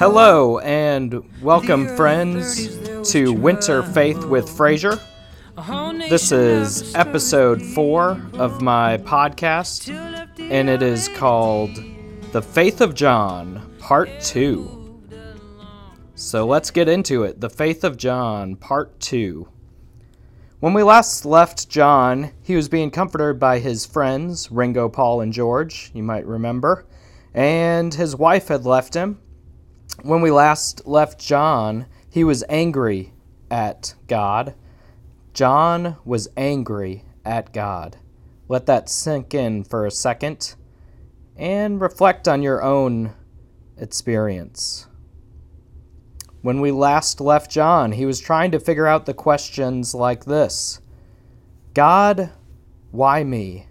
Hello and welcome, friends, to Winter Faith with Fraser. This is episode four of my podcast, and it is called The Faith of John, Part Two. So let's get into it. The Faith of John, Part Two. When we last left John, he was being comforted by his friends, Ringo, Paul, and George, you might remember, and his wife had left him when we last left John, he was angry at God. John was angry at God. Let that sink in for a second and reflect on your own experience. When we last left John, he was trying to figure out the questions like this God, why me?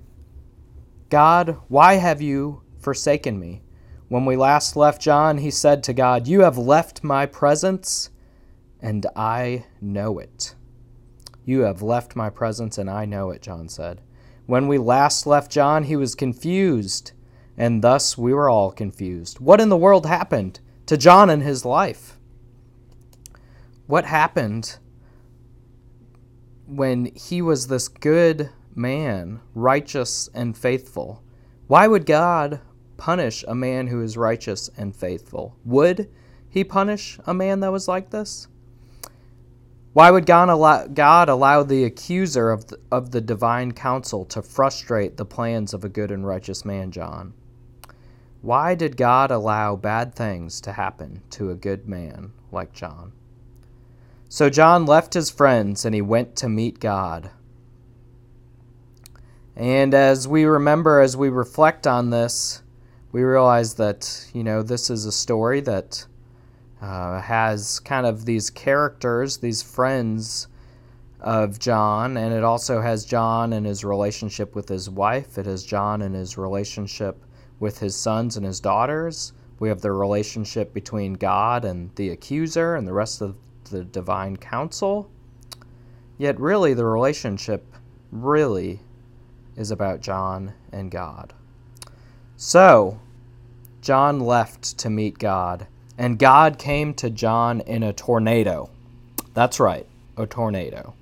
God, why have you forsaken me? When we last left John, he said to God, You have left my presence, and I know it. You have left my presence, and I know it, John said. When we last left John, he was confused, and thus we were all confused. What in the world happened to John and his life? What happened when he was this good man, righteous and faithful? Why would God punish a man who is righteous and faithful? Would he punish a man that was like this? Why would God allow, God allow the accuser of the, of the divine council to frustrate the plans of a good and righteous man, John? Why did God allow bad things to happen to a good man like John? So John left his friends and he went to meet God. And as we remember, as we reflect on this, we realize that you know this is a story that uh, has kind of these characters, these friends of John, and it also has John and his relationship with his wife. It has John and his relationship with his sons and his daughters. We have the relationship between God and the accuser and the rest of the divine council. Yet, really, the relationship really is about John and God. So, John left to meet God, and God came to John in a tornado. That's right, a tornado.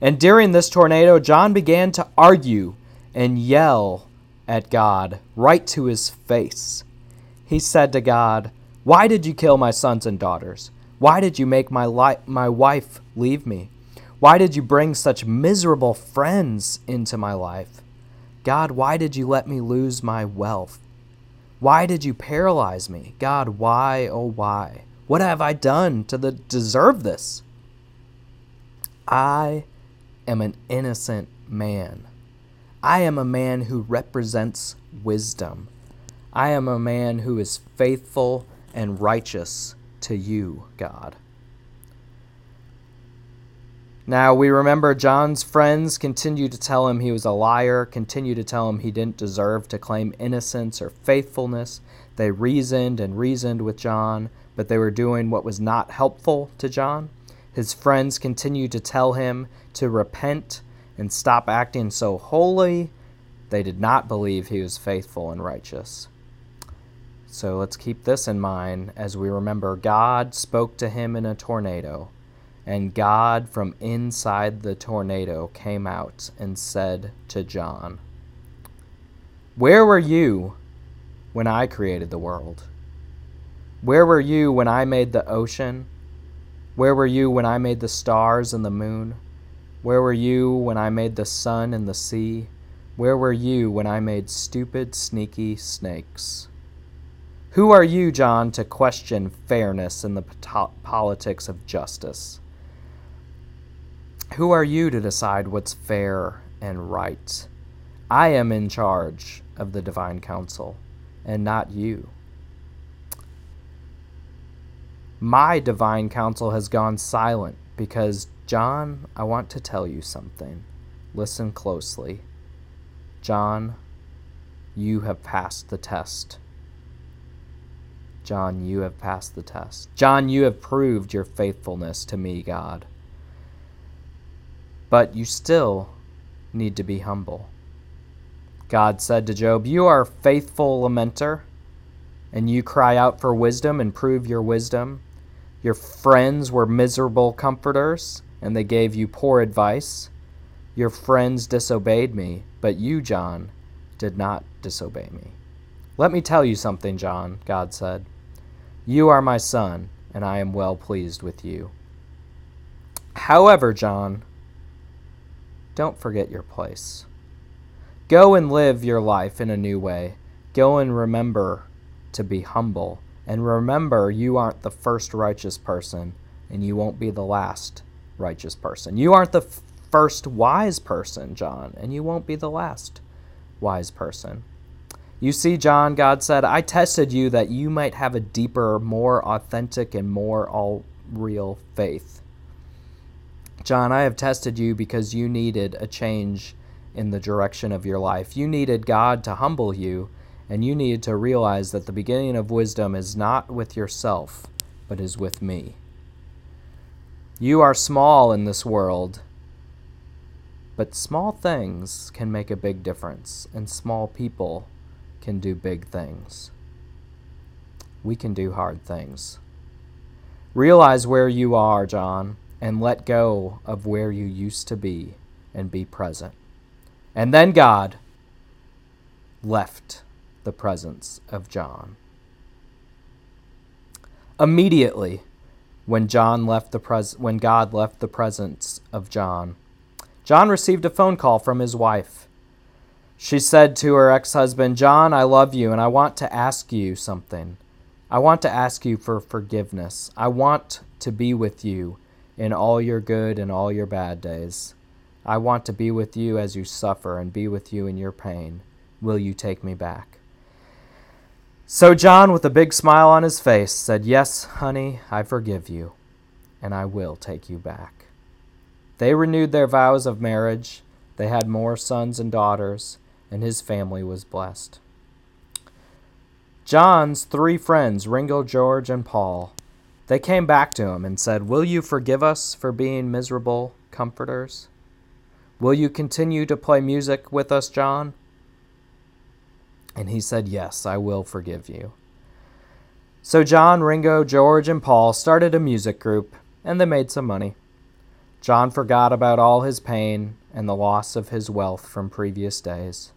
And during this tornado, John began to argue and yell at God right to his face. He said to God, Why did you kill my sons and daughters? Why did you make my, li- my wife leave me? Why did you bring such miserable friends into my life? God, why did you let me lose my wealth? Why did you paralyze me? God, why, oh, why? What have I done to the, deserve this? I am an innocent man. I am a man who represents wisdom. I am a man who is faithful and righteous to you, God. Now we remember John's friends continued to tell him he was a liar, continued to tell him he didn't deserve to claim innocence or faithfulness. They reasoned and reasoned with John, but they were doing what was not helpful to John. His friends continued to tell him to repent and stop acting so holy. They did not believe he was faithful and righteous. So let's keep this in mind as we remember God spoke to him in a tornado. And God from inside the tornado came out and said to John, Where were you when I created the world? Where were you when I made the ocean? Where were you when I made the stars and the moon? Where were you when I made the sun and the sea? Where were you when I made stupid, sneaky snakes? Who are you, John, to question fairness in the politics of justice? Who are you to decide what's fair and right? I am in charge of the divine council, and not you. My divine council has gone silent because, John, I want to tell you something. Listen closely. John, you have passed the test. John, you have passed the test. John, you have proved your faithfulness to me, God. But you still need to be humble. God said to Job, You are a faithful lamenter. and you cry out for wisdom and prove your wisdom. Your friends were miserable comforters, and they gave you poor advice. Your friends disobeyed me, but you, John, did not disobey me. Let me tell you something, John, God said. You are my son, and I am well pleased with you. However, John, don't forget your place. Go and live your life in a new way. Go and remember to be humble. And remember, you aren't the first righteous person, and you won't be the last righteous person. You aren't the f- first wise person, John, and you won't be the last wise person. You see, John, God said, I tested you that you might have a deeper, more authentic, and more all real faith. John, I have tested you because you needed a change in the direction of your life. You needed God to humble you, and you needed to realize that the beginning of wisdom is not with yourself, but is with me. You are small in this world, but small things can make a big difference, and small people can do big things. We can do hard things. Realize where you are, John, and let go of where you used to be and be present. And then God left the presence of John. Immediately, when John left the pres- when God left the presence of John, John received a phone call from his wife. She said to her ex husband, John, I love you and I want to ask you something. I want to ask you for forgiveness. I want to be with you in all your good and all your bad days. I want to be with you as you suffer and be with you in your pain. Will you take me back? So John, with a big smile on his face, said, Yes, honey, I forgive you, and I will take you back. They renewed their vows of marriage. They had more sons and daughters and his family was blessed. John's three friends, Ringo, George, and Paul, they came back to him and said, Will you forgive us for being miserable comforters? Will you continue to play music with us, John? And he said, Yes, I will forgive you. So John, Ringo, George, and Paul started a music group, and they made some money. John forgot about all his pain and the loss of his wealth from previous days.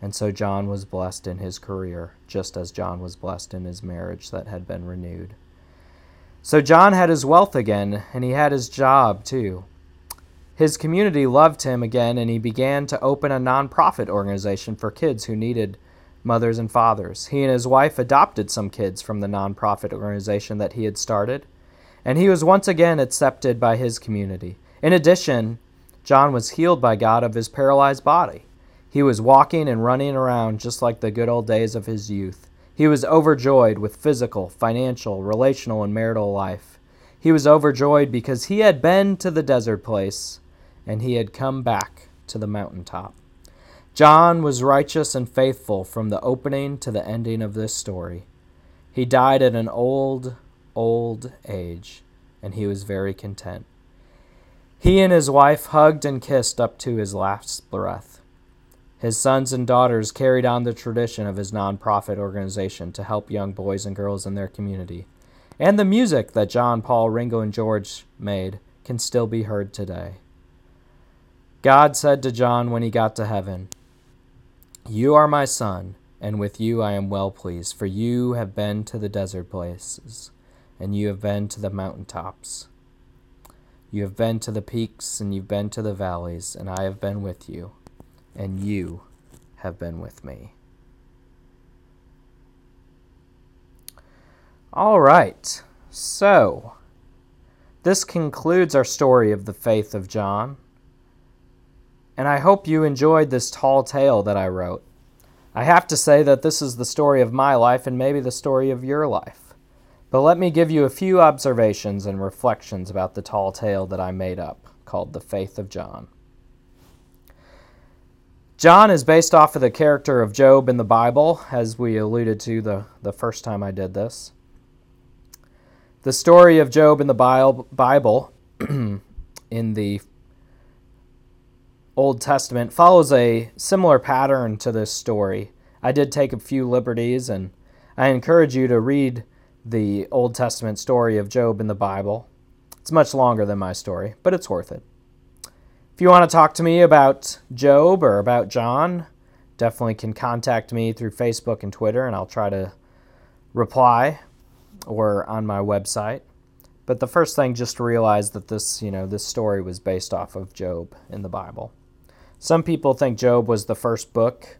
And so John was blessed in his career, just as John was blessed in his marriage that had been renewed. So John had his wealth again, and he had his job too. His community loved him again, and he began to open a nonprofit organization for kids who needed mothers and fathers. He and his wife adopted some kids from the nonprofit organization that he had started, and he was once again accepted by his community. In addition, John was healed by God of his paralyzed body. He was walking and running around just like the good old days of his youth. He was overjoyed with physical, financial, relational, and marital life. He was overjoyed because he had been to the desert place and he had come back to the mountaintop. John was righteous and faithful from the opening to the ending of this story. He died at an old, old age, and he was very content. He and his wife hugged and kissed up to his last breath. His sons and daughters carried on the tradition of his nonprofit organization to help young boys and girls in their community. And the music that John, Paul, Ringo, and George made can still be heard today. God said to John when he got to heaven, You are my son, and with you I am well pleased, for you have been to the desert places, and you have been to the mountain tops. You have been to the peaks, and you've been to the valleys, and I have been with you and you have been with me. All right, so this concludes our story of the faith of John. And I hope you enjoyed this tall tale that I wrote. I have to say that this is the story of my life and maybe the story of your life. But let me give you a few observations and reflections about the tall tale that I made up called The Faith of John. John is based off of the character of Job in the Bible, as we alluded to the, the first time I did this. The story of Job in the Bible, in the Old Testament, follows a similar pattern to this story. I did take a few liberties, and I encourage you to read the Old Testament story of Job in the Bible. It's much longer than my story, but it's worth it. If you want to talk to me about Job or about John, definitely can contact me through Facebook and Twitter, and I'll try to reply or on my website. But the first thing, just to realize that this, you know, this story was based off of Job in the Bible. Some people think Job was the first book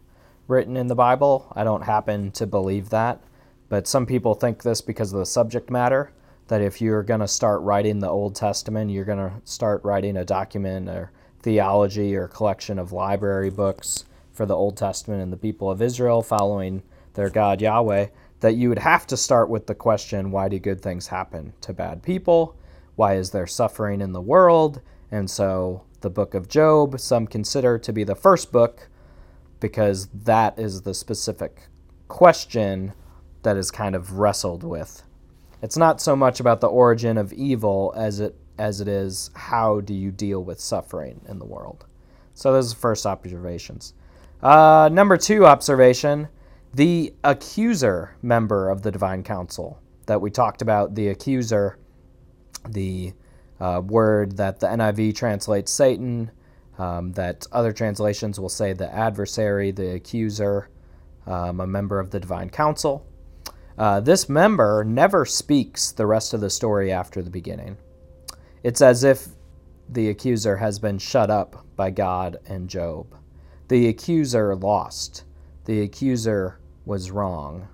written in the Bible. I don't happen to believe that, but some people think this because of the subject matter. That if you're going to start writing the Old Testament, you're going to start writing a document or theology or collection of library books for the Old Testament and the people of Israel following their God Yahweh that you would have to start with the question why do good things happen to bad people? Why is there suffering in the world? And so the book of Job, some consider to be the first book because that is the specific question that is kind of wrestled with. It's not so much about the origin of evil as it as it is how do you deal with suffering in the world. So those are the first observations. Uh, number two observation the accuser member of the divine council that we talked about, the accuser, the uh, word that the NIV translates Satan, um, that other translations will say the adversary, the accuser, um, a member of the divine council. Uh, this member never speaks the rest of the story after the beginning. It's as if the accuser has been shut up by God and Job. The accuser lost. The accuser was wrong.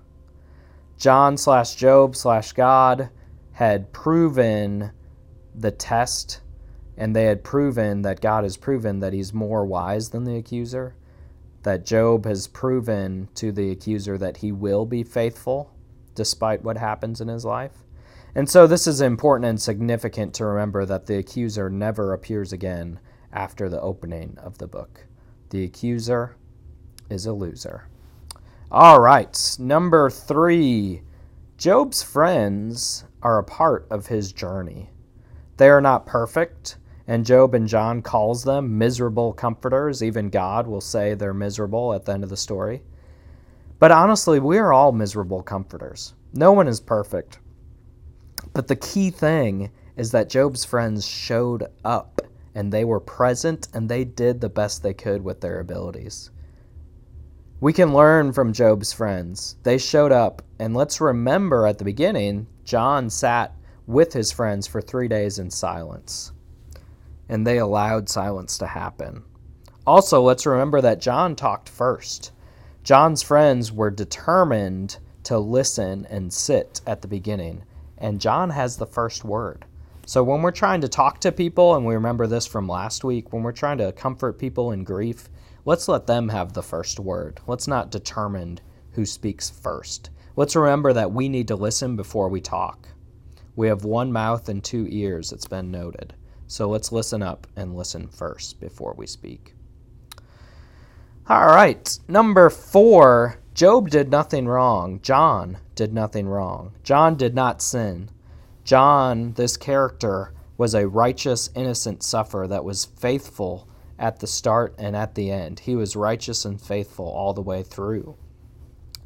John slash Job slash God had proven the test, and they had proven that God has proven that he's more wise than the accuser, that Job has proven to the accuser that he will be faithful despite what happens in his life. And so this is important and significant to remember that the accuser never appears again after the opening of the book. The accuser is a loser. All right, number three Job's friends are a part of his journey. They are not perfect, and Job and John calls them miserable comforters. Even God will say they're miserable at the end of the story. But honestly, we are all miserable comforters. No one is perfect. But the key thing is that Job's friends showed up and they were present and they did the best they could with their abilities. We can learn from Job's friends. They showed up, and let's remember at the beginning, John sat with his friends for three days in silence, and they allowed silence to happen. Also, let's remember that John talked first. John's friends were determined to listen and sit at the beginning, and John has the first word. So, when we're trying to talk to people, and we remember this from last week, when we're trying to comfort people in grief, let's let them have the first word. Let's not determine who speaks first. Let's remember that we need to listen before we talk. We have one mouth and two ears, it's been noted. So let's listen up and listen first before we speak. All right, number four Job did nothing wrong. John did nothing wrong. John did not sin. John, this character, was a righteous, innocent sufferer that was faithful at the start and at the end. He was righteous and faithful all the way through.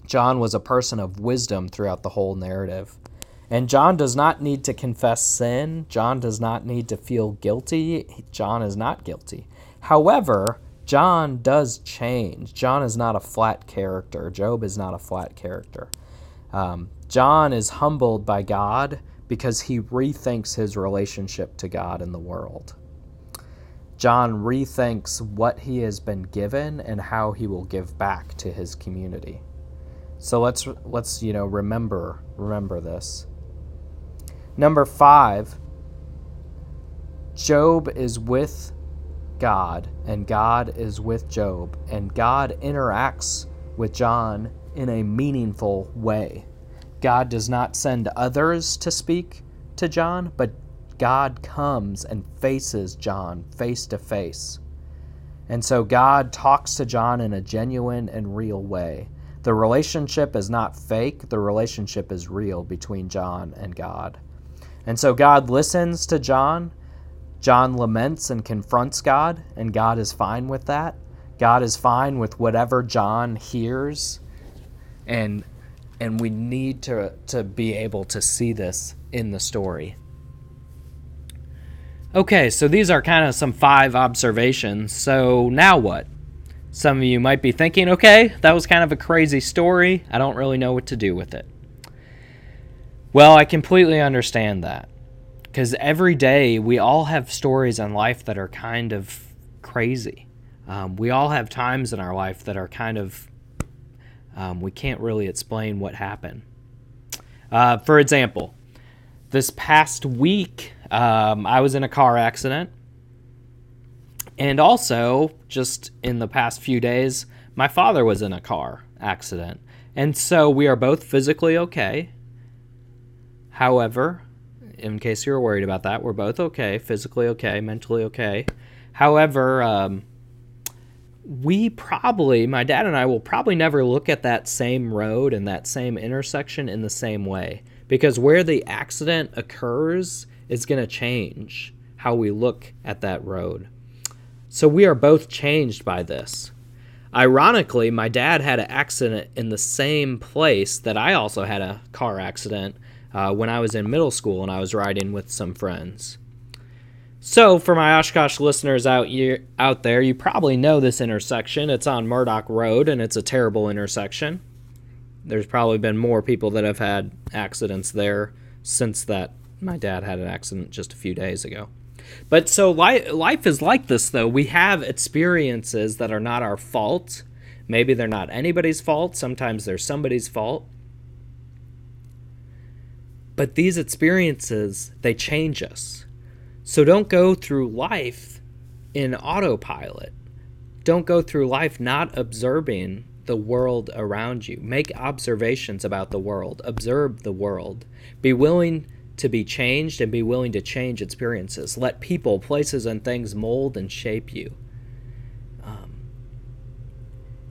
John was a person of wisdom throughout the whole narrative. And John does not need to confess sin. John does not need to feel guilty. John is not guilty. However, John does change. John is not a flat character. Job is not a flat character. Um, John is humbled by God because he rethinks his relationship to God and the world. John rethinks what he has been given and how he will give back to his community. So let's let's you know remember remember this. Number 5 Job is with God and God is with Job and God interacts with John in a meaningful way. God does not send others to speak to John, but God comes and faces John face to face. And so God talks to John in a genuine and real way. The relationship is not fake, the relationship is real between John and God. And so God listens to John. John laments and confronts God, and God is fine with that. God is fine with whatever John hears and And we need to, to be able to see this in the story. Okay, so these are kind of some five observations. So now what? Some of you might be thinking, okay, that was kind of a crazy story. I don't really know what to do with it. Well, I completely understand that. Because every day we all have stories in life that are kind of crazy. Um, we all have times in our life that are kind of, um, we can't really explain what happened. Uh, for example, this past week, um, I was in a car accident and also, just in the past few days, my father was in a car accident. And so we are both physically okay. However, in case you're worried about that, we're both okay, physically okay, mentally okay. However, um, we probably, my dad and I will probably never look at that same road and that same intersection in the same way because where the accident occurs is going to change how we look at that road. So we are both changed by this. Ironically, my dad had an accident in the same place that I also had a car accident uh, when I was in middle school and I was riding with some friends. So, for my Oshkosh listeners out here, out there, you probably know this intersection. It's on Murdock Road, and it's a terrible intersection. There's probably been more people that have had accidents there since that my dad had an accident just a few days ago. But so li- life is like this, though. We have experiences that are not our fault. Maybe they're not anybody's fault. Sometimes they're somebody's fault. But these experiences, they change us. So don't go through life in autopilot. Don't go through life not observing the world around you. Make observations about the world. Observe the world. Be willing to be changed and be willing to change experiences. Let people, places, and things mold and shape you. Um,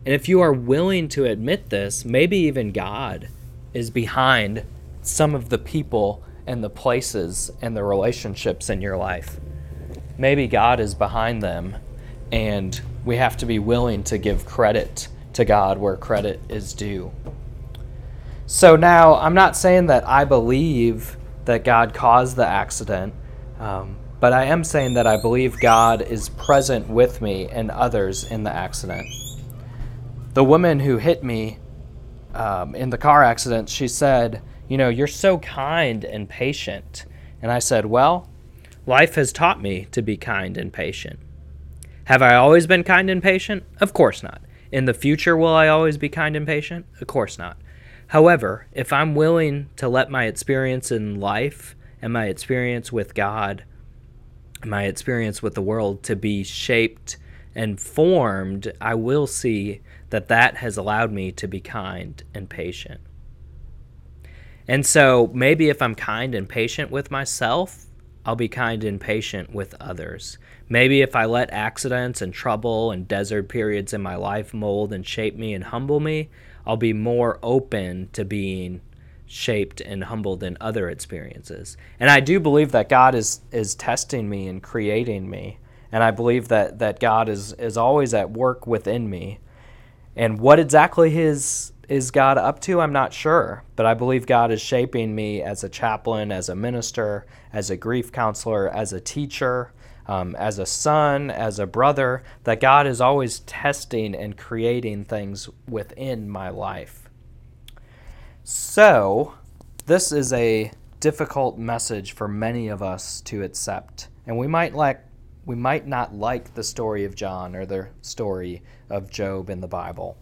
and if you are willing to admit this, maybe even God is behind some of the people and the places and the relationships in your life. Maybe God is behind them, and we have to be willing to give credit to God where credit is due. So now, I'm not saying that I believe that God caused the accident, um, but I am saying that I believe God is present with me and others in the accident. The woman who hit me um, in the car accident, she said, You know, you're so kind and patient. And I said, Well, life has taught me to be kind and patient. Have I always been kind and patient? Of course not. In the future, will I always be kind and patient? Of course not. However, if I'm willing to let my experience in life and my experience with God, my experience with the world to be shaped and formed, I will see that that has allowed me to be kind and patient. And so maybe if I'm kind and patient with myself, I'll be kind and patient with others. Maybe if I let accidents and trouble and desert periods in my life mold and shape me and humble me, I'll be more open to being shaped and humbled in other experiences. And I do believe that God is is testing me and creating me. And I believe that that God is is always at work within me. And what exactly his is God up to? I'm not sure, but I believe God is shaping me as a chaplain, as a minister, as a grief counselor, as a teacher, um, as a son, as a brother, that God is always testing and creating things within my life. So, this is a difficult message for many of us to accept, and we might like we might not like the story of John or the story of Job in the Bible.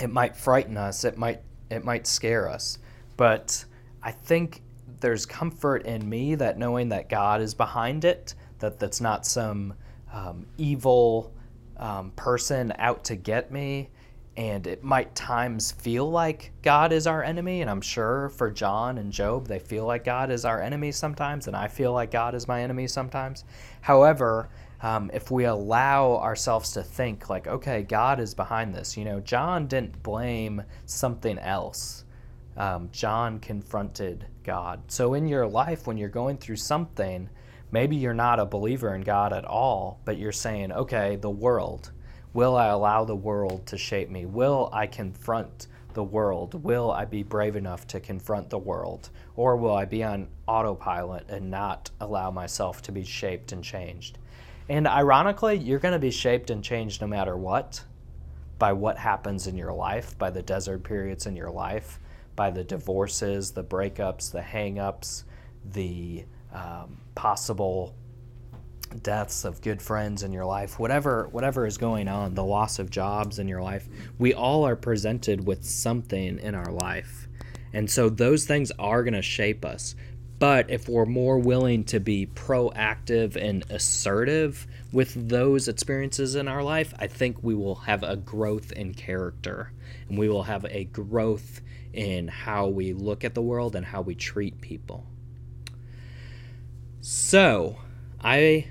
It might frighten us, it might it might scare us, but I think there's comfort in me that knowing that God is behind it that that's not some um, evil um, person out to get me. And it might times feel like God is our enemy. And I'm sure for John and Job, they feel like God is our enemy sometimes. And I feel like God is my enemy sometimes. However, um, if we allow ourselves to think like, okay, God is behind this, you know, John didn't blame something else. Um, John confronted God. So in your life, when you're going through something, Maybe you're not a believer in God at all, but you're saying, okay, the world, will I allow the world to shape me? Will I confront the world? Will I be brave enough to confront the world? Or will I be on autopilot and not allow myself to be shaped and changed? And ironically, you're going to be shaped and changed no matter what by what happens in your life, by the desert periods in your life, by the divorces, the breakups, the hangups, the um, possible deaths of good friends in your life, whatever whatever is going on, the loss of jobs in your life, we all are presented with something in our life. And so those things are going to shape us. But if we're more willing to be proactive and assertive with those experiences in our life, I think we will have a growth in character and we will have a growth in how we look at the world and how we treat people. So, I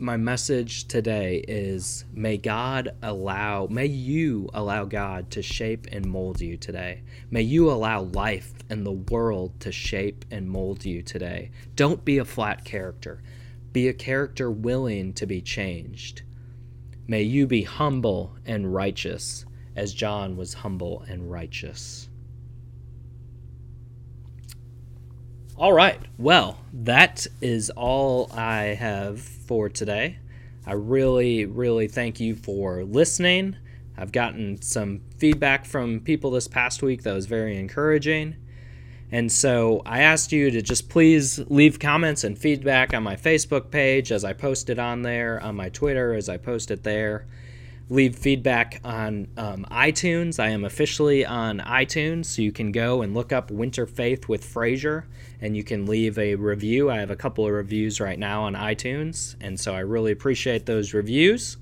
my message today is may God allow, may you allow God to shape and mold you today. May you allow life and the world to shape and mold you today. Don't be a flat character, be a character willing to be changed. May you be humble and righteous as John was humble and righteous. All right. Well, that is all I have for today. I really, really thank you for listening. I've gotten some feedback from people this past week that was very encouraging. And so I asked you to just please leave comments and feedback on my Facebook page as I post it on there, on my Twitter as I post it there leave feedback on um, iTunes. I am officially on iTunes, so you can go and look up Winter Faith with Frazier, and you can leave a review. I have a couple of reviews right now on iTunes, and so I really appreciate those reviews.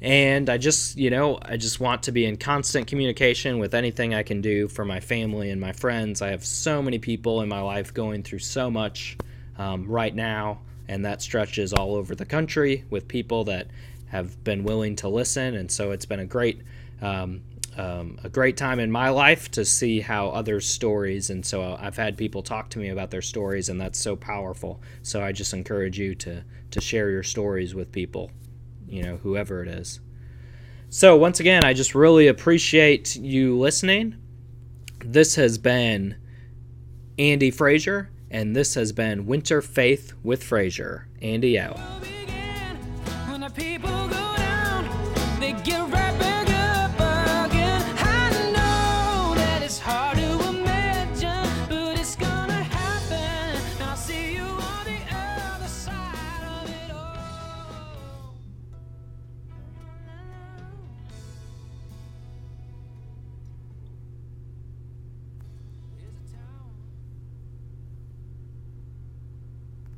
And I just, you know, I just want to be in constant communication with anything I can do for my family and my friends. I have so many people in my life going through so much um, right now, and that stretches all over the country with people that have been willing to listen, and so it's been a great um, um, a great time in my life to see how others' stories, and so I've had people talk to me about their stories, and that's so powerful. So I just encourage you to to share your stories with people, you know, whoever it is. So once again, I just really appreciate you listening. This has been Andy Frazier, and this has been Winter Faith with Frazier. Andy out.